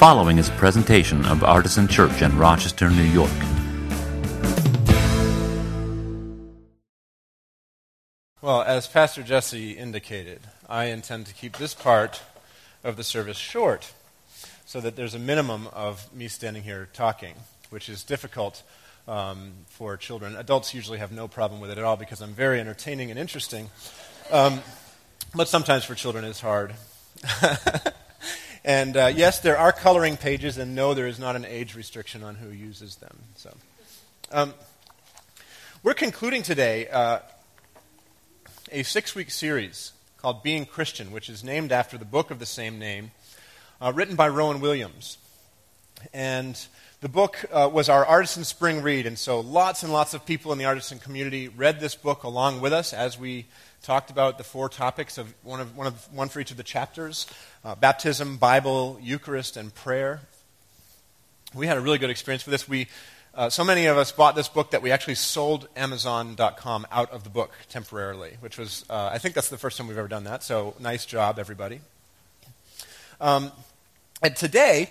following is a presentation of Artisan Church in Rochester, New York. Well, as Pastor Jesse indicated, I intend to keep this part of the service short so that there's a minimum of me standing here talking, which is difficult um, for children. Adults usually have no problem with it at all because I'm very entertaining and interesting. Um, but sometimes for children it's hard. and uh, yes, there are coloring pages, and no, there is not an age restriction on who uses them. So, um, we're concluding today uh, a six-week series called "Being Christian," which is named after the book of the same name, uh, written by Rowan Williams. And the book uh, was our Artisan Spring read, and so lots and lots of people in the artisan community read this book along with us as we talked about the four topics of one, of, one, of, one for each of the chapters uh, baptism, Bible, Eucharist, and prayer. We had a really good experience with this. We, uh, so many of us bought this book that we actually sold Amazon.com out of the book temporarily, which was, uh, I think that's the first time we've ever done that, so nice job, everybody. Um, and today,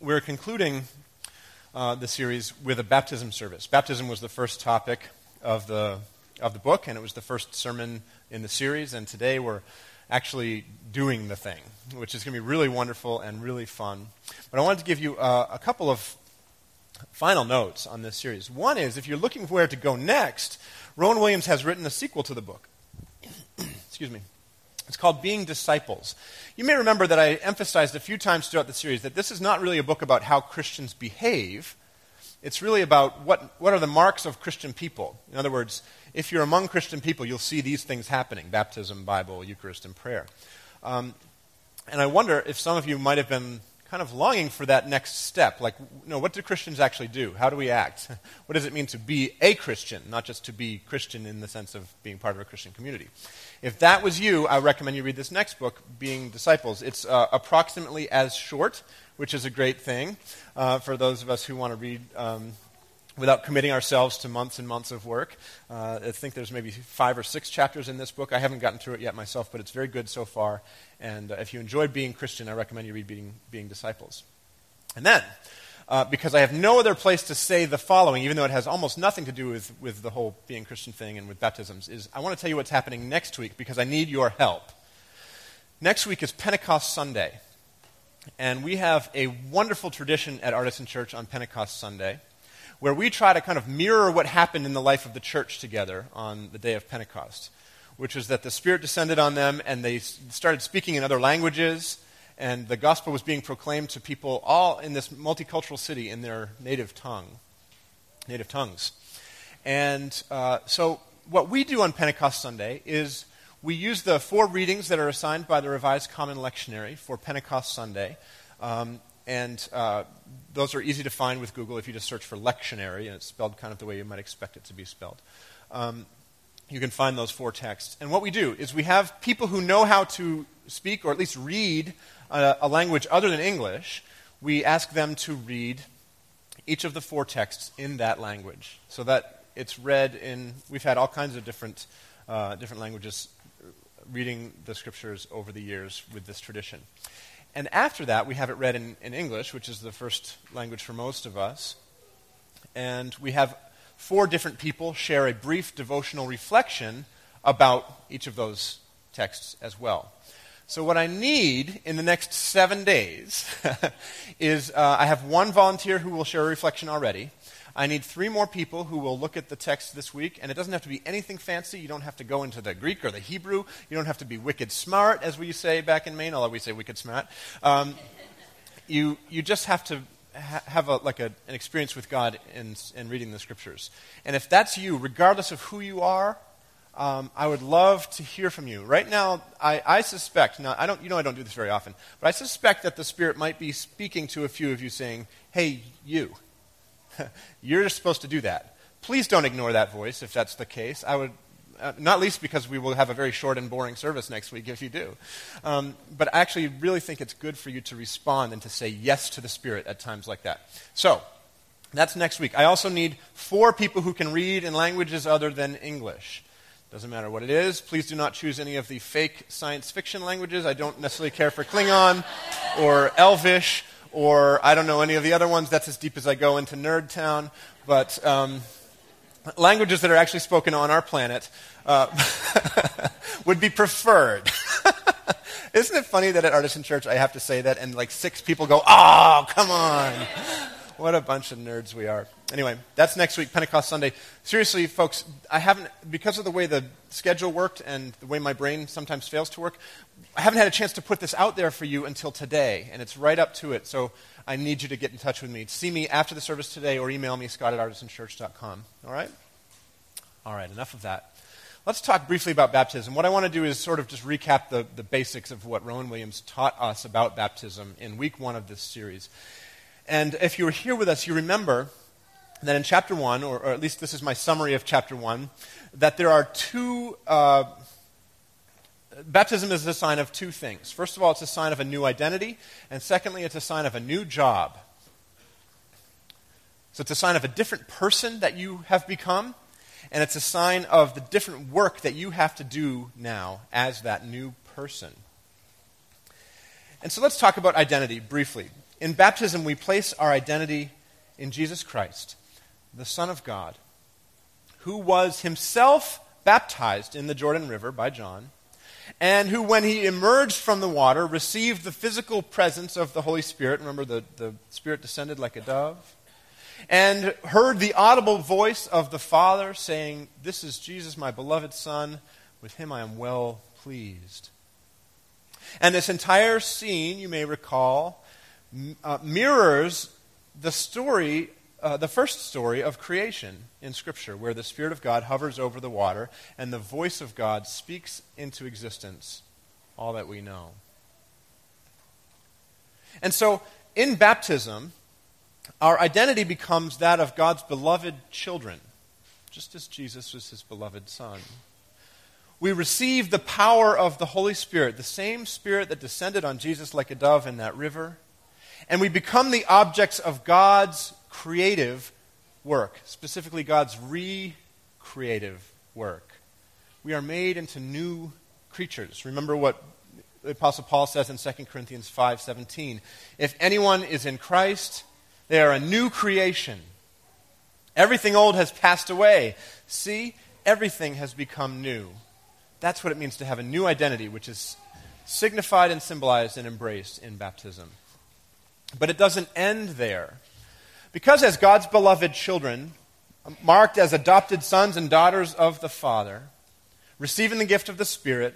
we're concluding uh, the series with a baptism service. Baptism was the first topic of the, of the book, and it was the first sermon in the series. And today we're actually doing the thing, which is going to be really wonderful and really fun. But I wanted to give you uh, a couple of final notes on this series. One is if you're looking for where to go next, Rowan Williams has written a sequel to the book. Excuse me. It's called Being Disciples. You may remember that I emphasized a few times throughout the series that this is not really a book about how Christians behave. It's really about what, what are the marks of Christian people. In other words, if you're among Christian people, you'll see these things happening baptism, Bible, Eucharist, and prayer. Um, and I wonder if some of you might have been kind of longing for that next step. Like, you know, what do Christians actually do? How do we act? what does it mean to be a Christian, not just to be Christian in the sense of being part of a Christian community? If that was you, I recommend you read this next book, Being Disciples. It's uh, approximately as short, which is a great thing uh, for those of us who want to read um, without committing ourselves to months and months of work. Uh, I think there's maybe five or six chapters in this book. I haven't gotten through it yet myself, but it's very good so far. And uh, if you enjoyed being Christian, I recommend you read Being, being Disciples. And then, uh, because I have no other place to say the following, even though it has almost nothing to do with, with the whole being Christian thing and with baptisms, is I want to tell you what's happening next week because I need your help. Next week is Pentecost Sunday. And we have a wonderful tradition at Artisan Church on Pentecost Sunday where we try to kind of mirror what happened in the life of the church together on the day of Pentecost, which was that the Spirit descended on them and they started speaking in other languages, and the gospel was being proclaimed to people all in this multicultural city in their native tongue, native tongues. And uh, so, what we do on Pentecost Sunday is we use the four readings that are assigned by the Revised Common Lectionary for Pentecost Sunday. Um, and uh, those are easy to find with Google if you just search for lectionary, and it's spelled kind of the way you might expect it to be spelled. Um, you can find those four texts. And what we do is we have people who know how to speak or at least read a, a language other than English. We ask them to read each of the four texts in that language so that it's read in. We've had all kinds of different, uh, different languages reading the scriptures over the years with this tradition. And after that, we have it read in, in English, which is the first language for most of us. And we have four different people share a brief devotional reflection about each of those texts as well. So, what I need in the next seven days is uh, I have one volunteer who will share a reflection already. I need three more people who will look at the text this week, and it doesn't have to be anything fancy. You don't have to go into the Greek or the Hebrew. You don't have to be wicked smart, as we say back in Maine, although we say wicked smart. Um, you, you just have to ha- have a, like a, an experience with God in, in reading the scriptures. And if that's you, regardless of who you are, um, I would love to hear from you. Right now, I, I, suspect, now, I don't, you know I don't do this very often, but I suspect that the Spirit might be speaking to a few of you saying, hey, you. You're supposed to do that. Please don't ignore that voice if that's the case. I would, uh, not least because we will have a very short and boring service next week if you do. Um, but I actually really think it's good for you to respond and to say yes to the Spirit at times like that. So, that's next week. I also need four people who can read in languages other than English. Doesn't matter what it is. Please do not choose any of the fake science fiction languages. I don't necessarily care for Klingon. or Elvish, or I don't know any of the other ones. That's as deep as I go into Nerd Town. But um, languages that are actually spoken on our planet uh, would be preferred. Isn't it funny that at Artisan Church I have to say that and like six people go, oh, come on. What a bunch of nerds we are. Anyway, that's next week, Pentecost Sunday. Seriously, folks, I haven't, because of the way the schedule worked and the way my brain sometimes fails to work, I haven't had a chance to put this out there for you until today, and it's right up to it. So I need you to get in touch with me. See me after the service today or email me, scott at artisanchurch.com. All right? All right, enough of that. Let's talk briefly about baptism. What I want to do is sort of just recap the, the basics of what Rowan Williams taught us about baptism in week one of this series. And if you were here with us, you remember that in chapter 1, or, or at least this is my summary of chapter 1, that there are two. Uh, baptism is a sign of two things. First of all, it's a sign of a new identity, and secondly, it's a sign of a new job. So it's a sign of a different person that you have become, and it's a sign of the different work that you have to do now as that new person. And so let's talk about identity briefly. In baptism, we place our identity in Jesus Christ, the Son of God, who was himself baptized in the Jordan River by John, and who, when he emerged from the water, received the physical presence of the Holy Spirit. Remember, the, the Spirit descended like a dove and heard the audible voice of the Father saying, This is Jesus, my beloved Son. With him I am well pleased. And this entire scene, you may recall, uh, mirrors the story, uh, the first story of creation in Scripture, where the Spirit of God hovers over the water and the voice of God speaks into existence all that we know. And so, in baptism, our identity becomes that of God's beloved children, just as Jesus was his beloved Son. We receive the power of the Holy Spirit, the same Spirit that descended on Jesus like a dove in that river, and we become the objects of God's creative work, specifically God's recreative work. We are made into new creatures. Remember what the apostle Paul says in 2 Corinthians 5:17, if anyone is in Christ, they are a new creation. Everything old has passed away. See, everything has become new. That's what it means to have a new identity, which is signified and symbolized and embraced in baptism. But it doesn't end there. Because, as God's beloved children, marked as adopted sons and daughters of the Father, receiving the gift of the Spirit,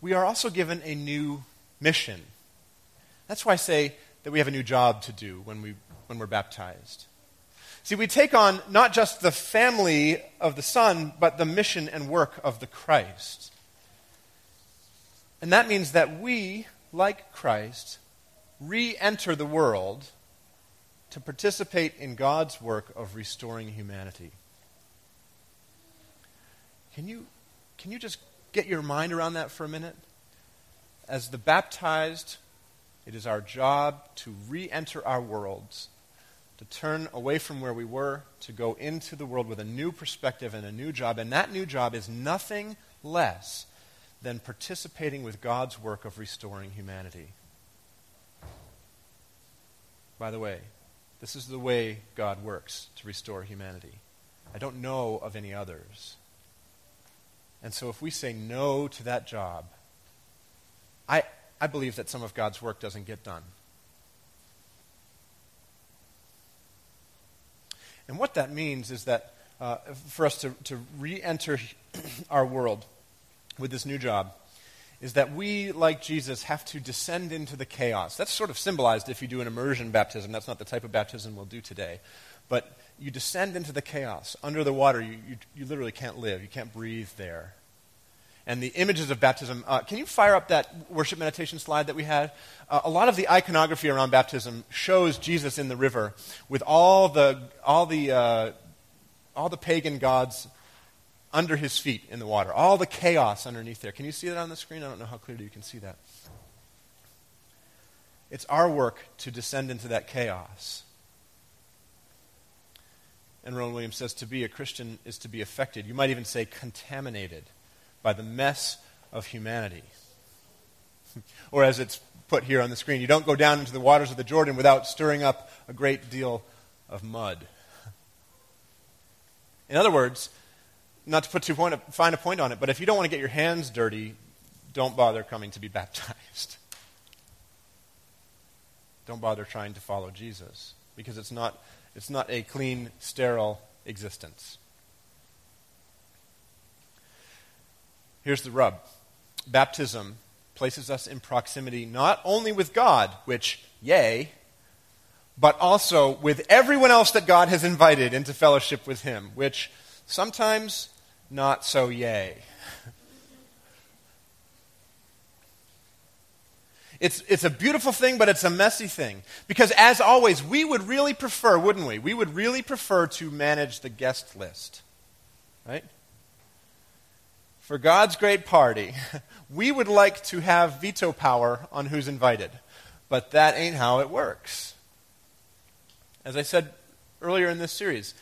we are also given a new mission. That's why I say that we have a new job to do when, we, when we're baptized. See, we take on not just the family of the Son, but the mission and work of the Christ. And that means that we, like Christ, re enter the world to participate in God's work of restoring humanity. Can you, can you just get your mind around that for a minute? As the baptized, it is our job to re enter our worlds, to turn away from where we were, to go into the world with a new perspective and a new job. And that new job is nothing less than participating with God's work of restoring humanity. By the way, this is the way God works to restore humanity. I don't know of any others. And so if we say no to that job, I, I believe that some of God's work doesn't get done. And what that means is that uh, for us to, to re enter our world with this new job, is that we, like Jesus, have to descend into the chaos. That's sort of symbolized if you do an immersion baptism. That's not the type of baptism we'll do today. But you descend into the chaos. Under the water, you, you, you literally can't live, you can't breathe there and the images of baptism. Uh, can you fire up that worship meditation slide that we had? Uh, a lot of the iconography around baptism shows Jesus in the river with all the, all the, uh, all the pagan gods under his feet in the water, all the chaos underneath there. Can you see that on the screen? I don't know how clearly you can see that. It's our work to descend into that chaos. And Rowan Williams says to be a Christian is to be affected. You might even say contaminated by the mess of humanity. or as it's put here on the screen. You don't go down into the waters of the Jordan without stirring up a great deal of mud. In other words, not to put too point, fine a point on it, but if you don't want to get your hands dirty, don't bother coming to be baptized. Don't bother trying to follow Jesus because it's not, it's not a clean, sterile existence. Here's the rub baptism places us in proximity not only with God, which, yay, but also with everyone else that God has invited into fellowship with Him, which sometimes not so yay. It's, it's a beautiful thing, but it's a messy thing. Because, as always, we would really prefer, wouldn't we? We would really prefer to manage the guest list. Right? For God's great party, we would like to have veto power on who's invited. But that ain't how it works. As I said earlier in this series,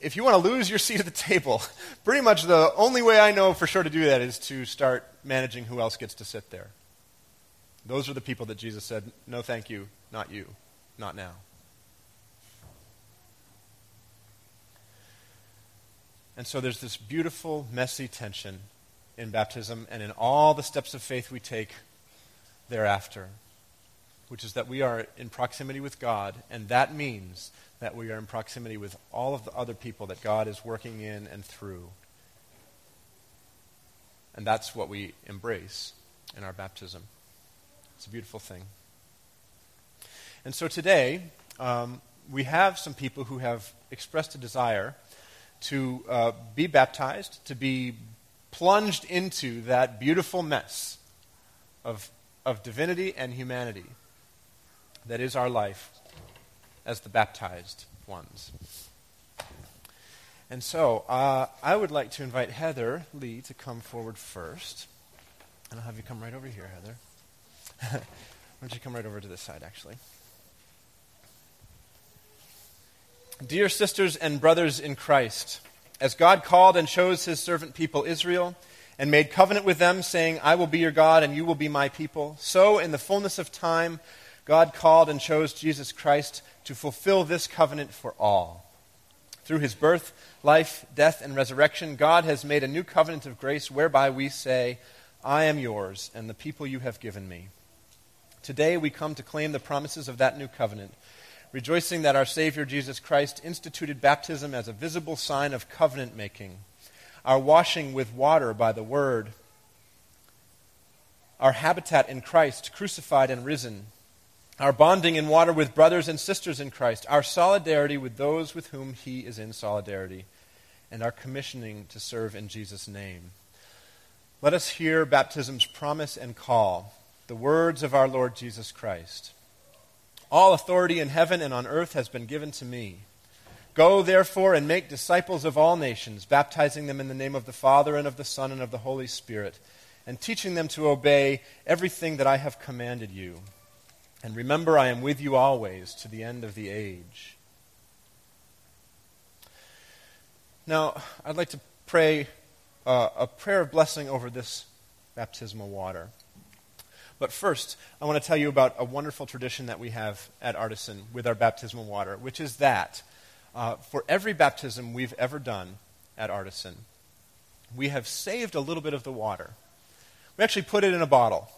if you want to lose your seat at the table, pretty much the only way I know for sure to do that is to start managing who else gets to sit there. Those are the people that Jesus said, No, thank you, not you, not now. And so there's this beautiful, messy tension in baptism and in all the steps of faith we take thereafter, which is that we are in proximity with God, and that means that we are in proximity with all of the other people that God is working in and through. And that's what we embrace in our baptism. It's a beautiful thing. And so today, um, we have some people who have expressed a desire to uh, be baptized, to be plunged into that beautiful mess of, of divinity and humanity that is our life as the baptized ones. And so, uh, I would like to invite Heather Lee to come forward first. And I'll have you come right over here, Heather. Why don't you come right over to this side, actually? Dear sisters and brothers in Christ, as God called and chose his servant people Israel, and made covenant with them, saying, I will be your God and you will be my people, so in the fullness of time, God called and chose Jesus Christ to fulfill this covenant for all. Through his birth, life, death, and resurrection, God has made a new covenant of grace whereby we say, I am yours and the people you have given me. Today we come to claim the promises of that new covenant, rejoicing that our Savior Jesus Christ instituted baptism as a visible sign of covenant making, our washing with water by the Word, our habitat in Christ, crucified and risen our bonding in water with brothers and sisters in Christ, our solidarity with those with whom He is in solidarity, and our commissioning to serve in Jesus' name. Let us hear baptism's promise and call, the words of our Lord Jesus Christ. All authority in heaven and on earth has been given to me. Go, therefore, and make disciples of all nations, baptizing them in the name of the Father, and of the Son, and of the Holy Spirit, and teaching them to obey everything that I have commanded you. And remember, I am with you always to the end of the age. Now, I'd like to pray uh, a prayer of blessing over this baptismal water. But first, I want to tell you about a wonderful tradition that we have at Artisan with our baptismal water, which is that uh, for every baptism we've ever done at Artisan, we have saved a little bit of the water. We actually put it in a bottle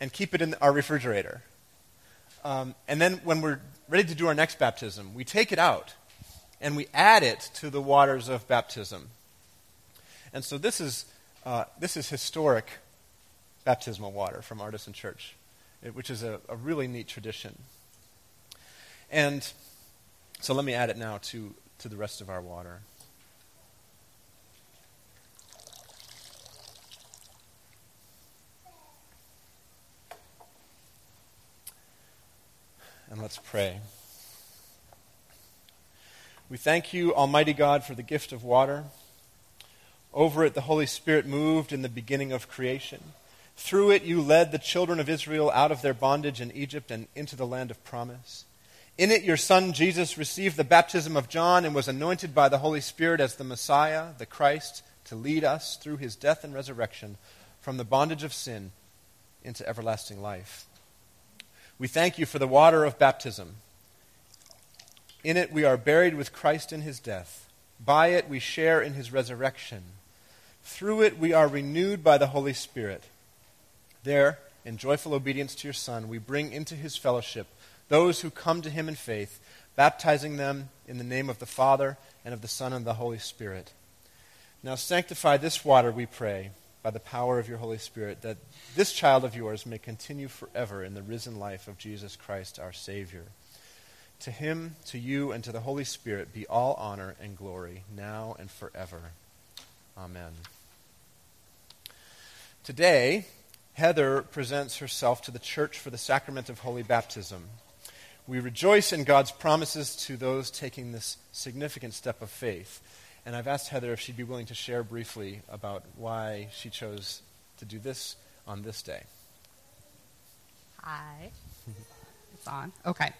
and keep it in our refrigerator. Um, and then when we're ready to do our next baptism, we take it out and we add it to the waters of baptism. And so this is, uh, this is historic baptismal water from Artisan Church, which is a, a really neat tradition. And so let me add it now to, to the rest of our water. And let's pray. We thank you, Almighty God, for the gift of water. Over it, the Holy Spirit moved in the beginning of creation. Through it, you led the children of Israel out of their bondage in Egypt and into the land of promise. In it, your son Jesus received the baptism of John and was anointed by the Holy Spirit as the Messiah, the Christ, to lead us through his death and resurrection from the bondage of sin into everlasting life. We thank you for the water of baptism. In it we are buried with Christ in his death. By it we share in his resurrection. Through it we are renewed by the Holy Spirit. There, in joyful obedience to your Son, we bring into his fellowship those who come to him in faith, baptizing them in the name of the Father, and of the Son, and the Holy Spirit. Now sanctify this water, we pray, by the power of your Holy Spirit, that this child of yours may continue forever in the risen life of Jesus Christ, our Savior. To him, to you, and to the Holy Spirit be all honor and glory, now and forever. Amen. Today, Heather presents herself to the church for the sacrament of holy baptism. We rejoice in God's promises to those taking this significant step of faith. And I've asked Heather if she'd be willing to share briefly about why she chose to do this on this day. Hi. it's on. Okay.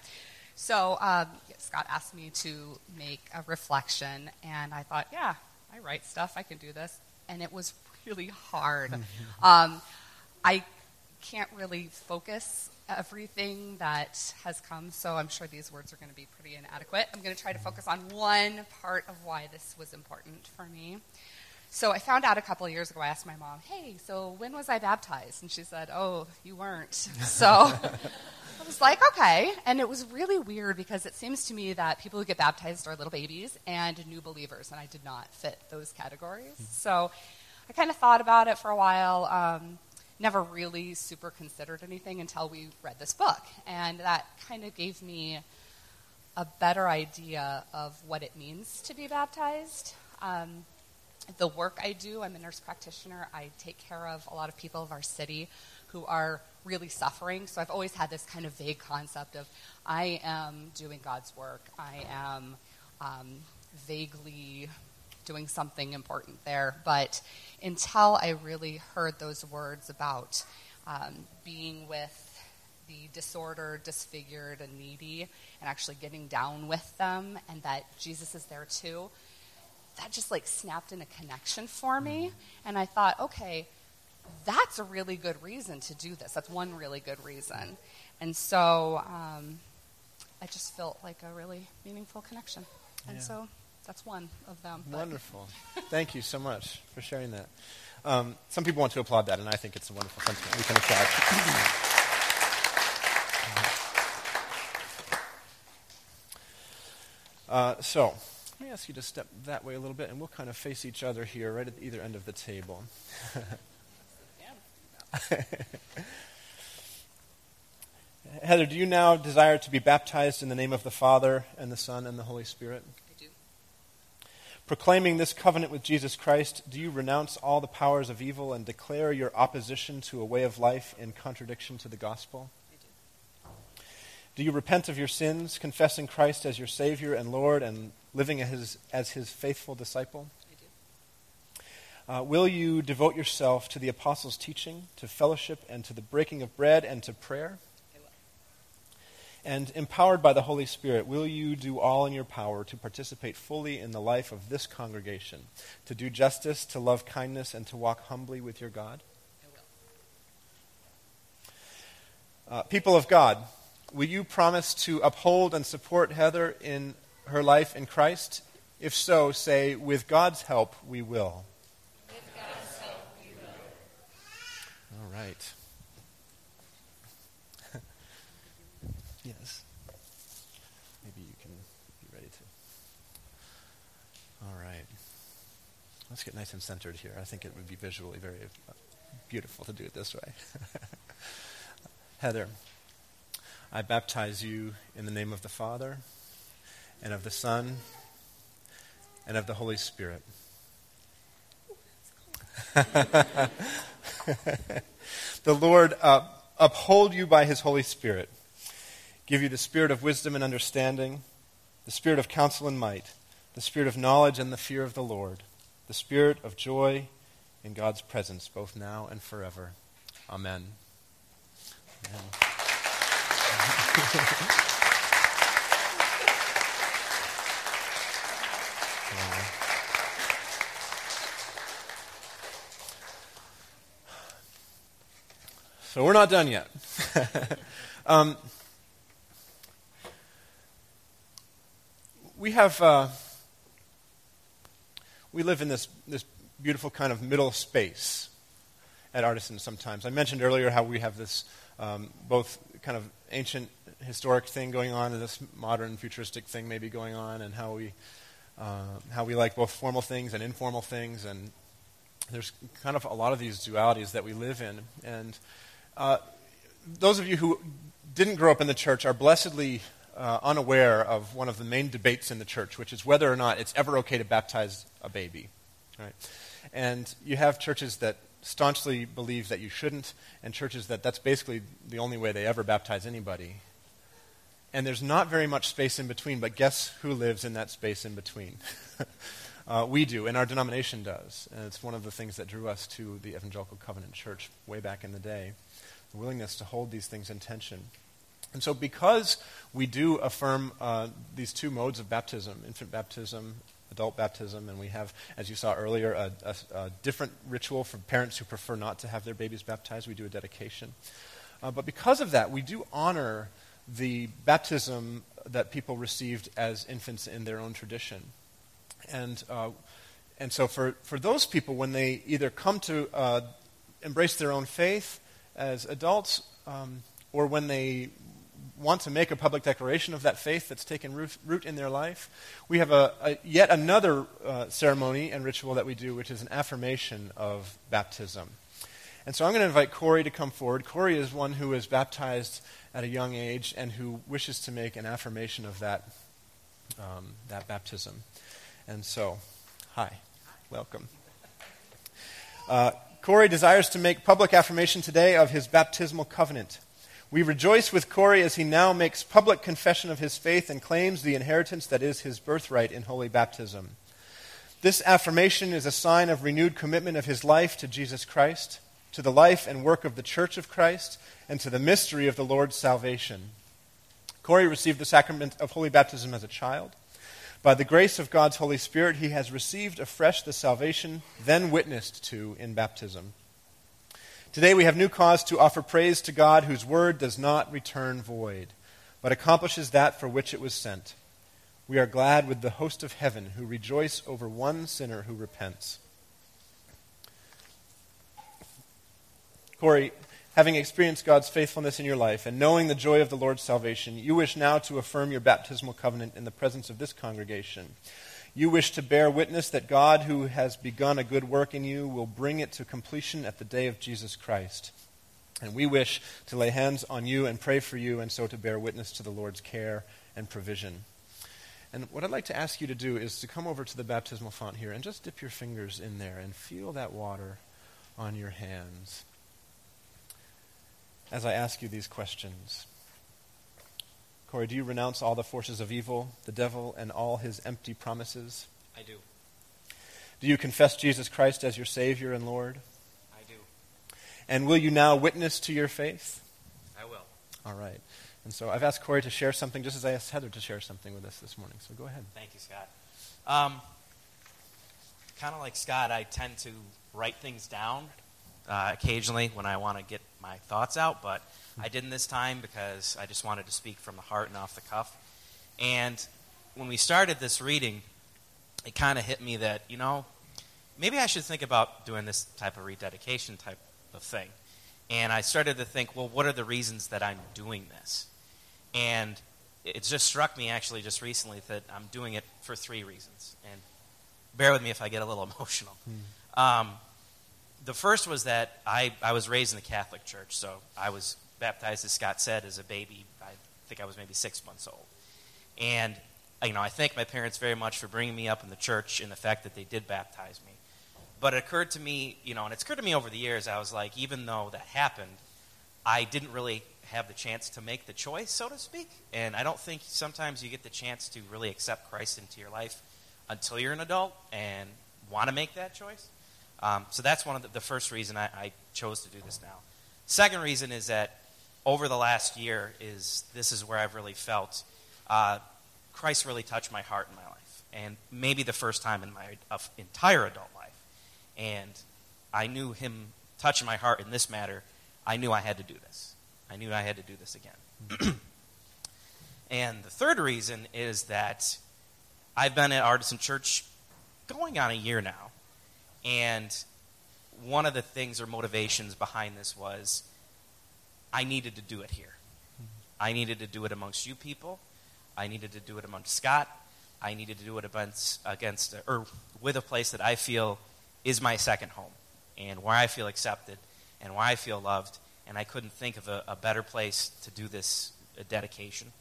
So um, Scott asked me to make a reflection, and I thought, yeah, I write stuff. I can do this. And it was really hard. um, I can't really focus everything that has come, so I'm sure these words are going to be pretty inadequate. I'm going to try to focus on one part of why this was important for me. So I found out a couple of years ago, I asked my mom, hey, so when was I baptized? And she said, oh, you weren't. So I was like, okay. And it was really weird because it seems to me that people who get baptized are little babies and new believers, and I did not fit those categories. So I kind of thought about it for a while. Um, never really super considered anything until we read this book. And that kind of gave me a better idea of what it means to be baptized. Um, the work I do, I'm a nurse practitioner. I take care of a lot of people of our city who are really suffering. So I've always had this kind of vague concept of I am doing God's work. I am um, vaguely doing something important there. But until I really heard those words about um, being with the disordered, disfigured, and needy, and actually getting down with them, and that Jesus is there too, that just like snapped in a connection for me. And I thought, okay, that's a really good reason to do this. That's one really good reason. And so um, I just felt like a really meaningful connection. And Yeah. so that's one of them. Wonderful. Thank you so much for sharing that. Um, some people want to applaud that, and I think it's a wonderful sentiment. We can applaud. Uh, so, let me ask you to step that way a little bit, and we'll kind of face each other here, right at either end of the table. Heather, do you now desire to be baptized in the name of the Father, and the Son, and the Holy Spirit? Proclaiming this covenant with Jesus Christ, do you renounce all the powers of evil and declare your opposition to a way of life in contradiction to the gospel? Do. You repent of your sins, confessing Christ as your Savior and Lord, and living as his, as his faithful disciple? Uh, will you devote yourself to the apostles' teaching, to fellowship, and to the breaking of bread, and to prayer? Will. And empowered by the Holy Spirit, will you do all in your power to participate fully in the life of this congregation, to do justice, to love kindness, and to walk humbly with your God? I will. Uh, people of God, will you promise to uphold and support Heather in her life in Christ? If so, say, with God's help, we will. All right. yes. Maybe you can be ready to. All right. Let's get nice and centered here. I think it would be visually very uh, beautiful to do it this way. Heather, I baptize you in the name of the Father, and of the Son, and of the Holy Spirit. the Lord uh, uphold you by his Holy Spirit, give you the spirit of wisdom and understanding, the spirit of counsel and might, the spirit of knowledge and the fear of the Lord, the spirit of joy in God's presence, both now and forever. Amen. Amen. So we're not done yet. Um, we have uh, we live in this this beautiful kind of middle space at Artisan. Sometimes I mentioned earlier how we have this um, both kind of ancient historic thing going on and this modern futuristic thing maybe going on, and how we uh, how we like both formal things and informal things, and there's kind of a lot of these dualities that we live in. And uh, those of you who didn't grow up in the church are blessedly uh, unaware of one of the main debates in the church, which is whether or not it's ever okay to baptize a baby. Right? And you have churches that staunchly believe that you shouldn't, and churches that that's basically the only way they ever baptize anybody. And there's not very much space in between, but guess who lives in that space in between? uh, we do, and our denomination does. And it's one of the things that drew us to the Evangelical Covenant Church way back in the day the willingness to hold these things in tension. And so, because we do affirm uh, these two modes of baptism, infant baptism, adult baptism, and we have, as you saw earlier, a, a, a different ritual for parents who prefer not to have their babies baptized. We do a dedication. Uh, but because of that, we do honor the baptism that people received as infants in their own tradition. And, uh, and so, for, for those people, when they either come to uh, embrace their own faith as adults, um, or when they want to make a public declaration of that faith that's taken root, root in their life, we have a, a yet another uh, ceremony and ritual that we do, which is an affirmation of baptism. And so I'm going to invite Corey to come forward. Corey is one who was baptized at a young age and who wishes to make an affirmation of that, um, that baptism. And so, hi, welcome. Uh, Corey desires to make public affirmation today of his baptismal covenant. We rejoice with Corey as he now makes public confession of his faith and claims the inheritance that is his birthright in holy baptism. This affirmation is a sign of renewed commitment of his life to Jesus Christ, to the life and work of the Church of Christ, and to the mystery of the Lord's salvation. Corey received the sacrament of holy baptism as a child. By the grace of God's Holy Spirit, he has received afresh the salvation then witnessed to in baptism. Today we have new cause to offer praise to God whose word does not return void, but accomplishes that for which it was sent. We are glad with the host of heaven who rejoice over one sinner who repents. Corey, having experienced God's faithfulness in your life and knowing the joy of the Lord's salvation, you wish now to affirm your baptismal covenant in the presence of this congregation. You wish to bear witness that God, who has begun a good work in you, will bring it to completion at the day of Jesus Christ. And we wish to lay hands on you and pray for you, and so to bear witness to the Lord's care and provision. And what I'd like to ask you to do is to come over to the baptismal font here and just dip your fingers in there and feel that water on your hands as I ask you these questions. Corey, do you renounce all the forces of evil, the devil, and all his empty promises? I do. Do you confess Jesus Christ as your Savior and Lord? I do. And will you now witness to your faith? I will. All right. And so I've asked Corey to share something, just as I asked Heather to share something with us this morning. So go ahead. Thank you, Scott. Um, kind of like Scott, I tend to write things down uh, occasionally when I want to get my thoughts out, but I didn't this time because I just wanted to speak from the heart and off the cuff. And when we started this reading, it kind of hit me that, you know, maybe I should think about doing this type of rededication type of thing. And I started to think, well, what are the reasons that I'm doing this? And it just struck me actually just recently that I'm doing it for three reasons. And bear with me if I get a little emotional. Mm. Um, the first was that I, I was raised in the Catholic Church, so I was baptized, as Scott said, as a baby. I think I was maybe six months old. And, you know, I thank my parents very much for bringing me up in the church and the fact that they did baptize me. But it occurred to me, you know, and it's occurred to me over the years, I was like, even though that happened, I didn't really have the chance to make the choice, so to speak. And I don't think sometimes you get the chance to really accept Christ into your life until you're an adult and want to make that choice. Um, so that's one of the, the first reason I, I, chose to do this now. Second reason is that over the last year is this is where I've really felt uh, Christ really touched my heart in my life, and maybe the first time in my uh, entire adult life. And I knew Him touching my heart in this matter. I knew I had to do this. I knew I had to do this again. and the third reason is that I've been at Artisan Church going on a year now. And one of the things or motivations behind this was I needed to do it here. I needed to do it amongst you people. I needed to do it amongst Scott. I needed to do it against, against or with a place that I feel is my second home and where I feel accepted and where I feel loved. And I couldn't think of a, a better place to do this dedication.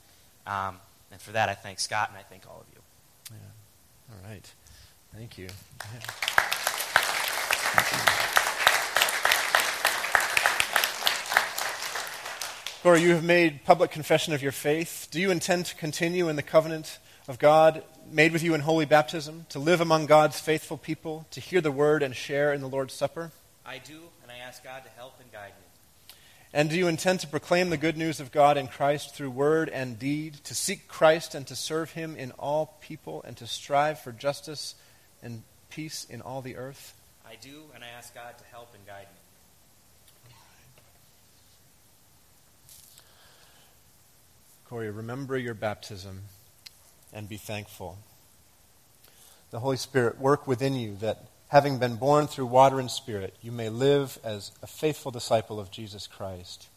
Um, and for that, I thank Scott and I thank all of you. Yeah. All right. Thank you. Corey, you have made public confession of your faith. Do you intend to continue in the covenant of God made with you in holy baptism, to live among God's faithful people, to hear the word and share in the Lord's Supper? I do, and I ask God to help and guide me. And do you intend to proclaim the good news of God in Christ through word and deed, to seek Christ and to serve him in all people, and to strive for justice and peace in all the earth? I do, and I ask God to help and guide me. Corey, remember your baptism and be thankful. The Holy Spirit work within you that, having been born through water and spirit, you may live as a faithful disciple of Jesus Christ.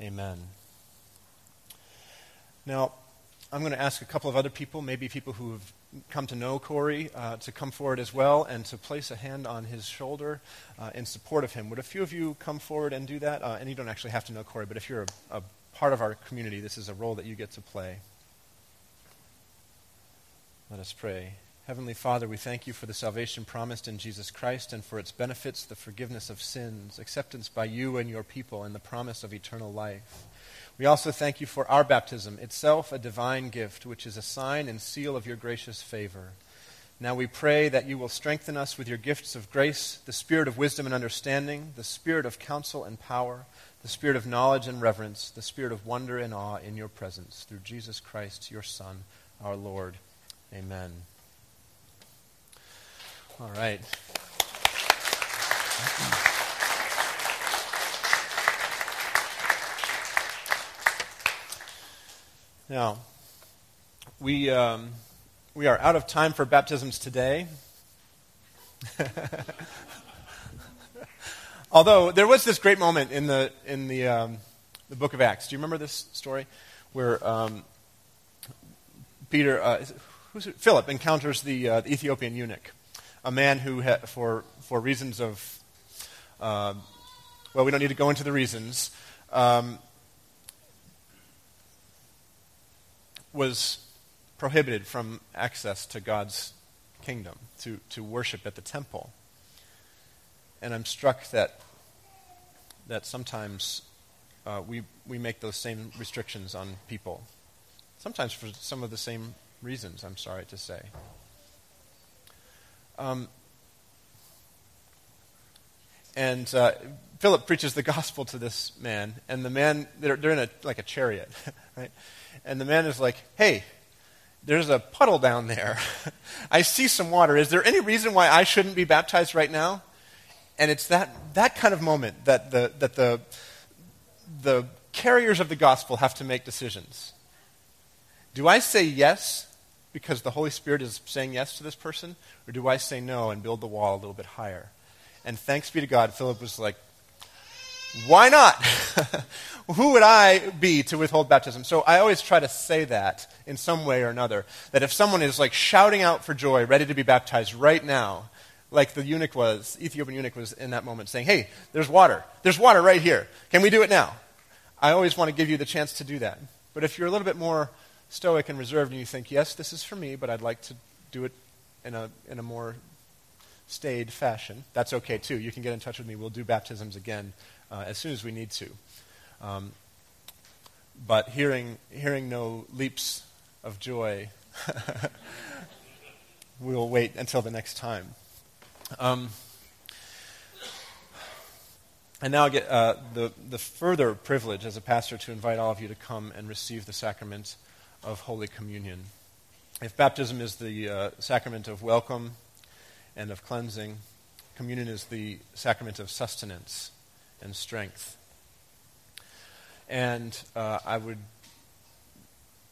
Amen. Now, I'm going to ask a couple of other people, maybe people who have come to know Corey, uh, to come forward as well and to place a hand on his shoulder uh, in support of him. Would a few of you come forward and do that? Uh, and you don't actually have to know Corey, but if you're a, a part of our community, this is a role that you get to play. Let us pray. Heavenly Father, we thank you for the salvation promised in Jesus Christ and for its benefits, the forgiveness of sins, acceptance by you and your people, and the promise of eternal life. We also thank you for our baptism, itself a divine gift, which is a sign and seal of your gracious favor. Now we pray that you will strengthen us with your gifts of grace, the spirit of wisdom and understanding, the spirit of counsel and power, the spirit of knowledge and reverence, the spirit of wonder and awe in your presence, through Jesus Christ, your Son, our Lord. Amen. All right. Now, we, um, we are out of time for baptisms today. Although there was this great moment in the, in the, um, the book of Acts. Do you remember this story? Where um, Peter, uh? Philip encounters the, uh, the, Ethiopian eunuch, a man who, ha- for, for reasons of, uh, well, we don't need to go into the reasons, um, was prohibited from access to God's kingdom, to, to worship at the temple. And I'm struck that, that sometimes uh, we, we make those same restrictions on people, sometimes for some of the same reasons, I'm sorry to say. Um, and uh, Philip preaches the gospel to this man, and the man, they're, they're in a, like a chariot, right? And the man is like, hey, there's a puddle down there. I see some water. Is there any reason why I shouldn't be baptized right now? And it's that, that kind of moment that, the, that the, the carriers of the gospel have to make decisions. Do I say yes because the Holy Spirit is saying yes to this person? Or do I say no and build the wall a little bit higher? And thanks be to God, Philip was like, why not? Who would I be to withhold baptism? So I always try to say that in some way or another. That if someone is like shouting out for joy, ready to be baptized right now, like the eunuch was, Ethiopian eunuch was in that moment saying, Hey, there's water. There's water right here. Can we do it now? I always want to give you the chance to do that. But if you're a little bit more stoic and reserved and you think, Yes, this is for me, but I'd like to do it in a, in a more staid fashion, that's okay too. You can get in touch with me. We'll do baptisms again uh, as soon as we need to. Um, but hearing, hearing no leaps of joy, we'll wait until the next time. Um, and now I get uh, the, the further privilege as a pastor to invite all of you to come and receive the sacrament of Holy Communion. If baptism is the uh, sacrament of welcome and of cleansing, communion is the sacrament of sustenance and strength. And uh, I would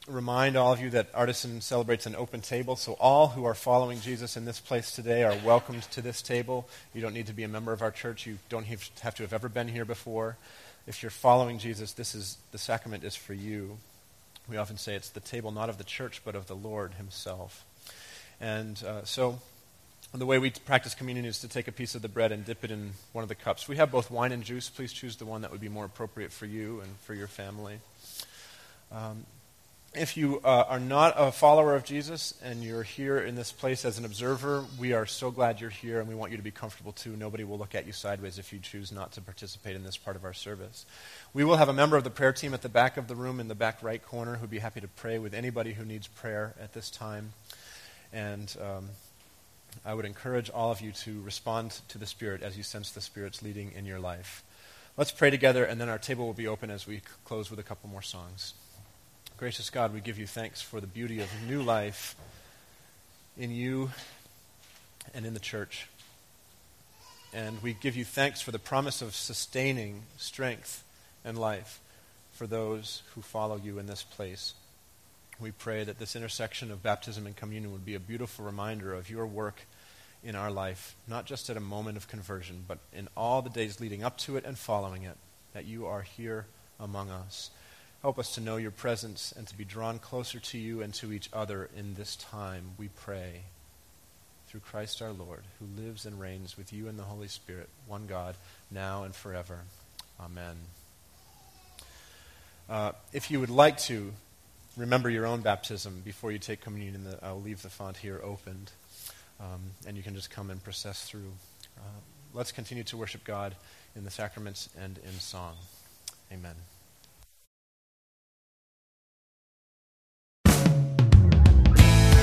remind all of you that Artisan celebrates an open table, so all who are following Jesus in this place today are welcomed to this table. You don't need to be a member of our church. You don't have to have ever been here before. If you're following Jesus, this is the sacrament is for you. We often say it's the table not of the church, but of the Lord Himself. And uh, so the way we practice communion is to take a piece of the bread and dip it in one of the cups. We have both wine and juice. Please choose the one that would be more appropriate for you and for your family. Um, if you uh, are not a follower of Jesus and you're here in this place as an observer, we are so glad you're here and we want you to be comfortable too. Nobody will look at you sideways if you choose not to participate in this part of our service. We will have a member of the prayer team at the back of the room in the back right corner who'd be happy to pray with anybody who needs prayer at this time. And um, I would encourage all of you to respond to the Spirit as you sense the Spirit's leading in your life. Let's pray together, and then our table will be open as we close with a couple more songs. Gracious God, we give you thanks for the beauty of new life in you and in the church. And we give you thanks for the promise of sustaining strength and life for those who follow you in this place. We pray that this intersection of baptism and communion would be a beautiful reminder of your work in our life, not just at a moment of conversion, but in all the days leading up to it and following it, that you are here among us. Help us to know your presence and to be drawn closer to you and to each other in this time, we pray. Through Christ our Lord, who lives and reigns with you in the Holy Spirit, one God, now and forever. Amen. Uh, if you would like to, remember your own baptism before you take communion. The, I'll leave the font here opened, um, and you can just come and process through. Uh, let's continue to worship God in the sacraments and in song. Amen.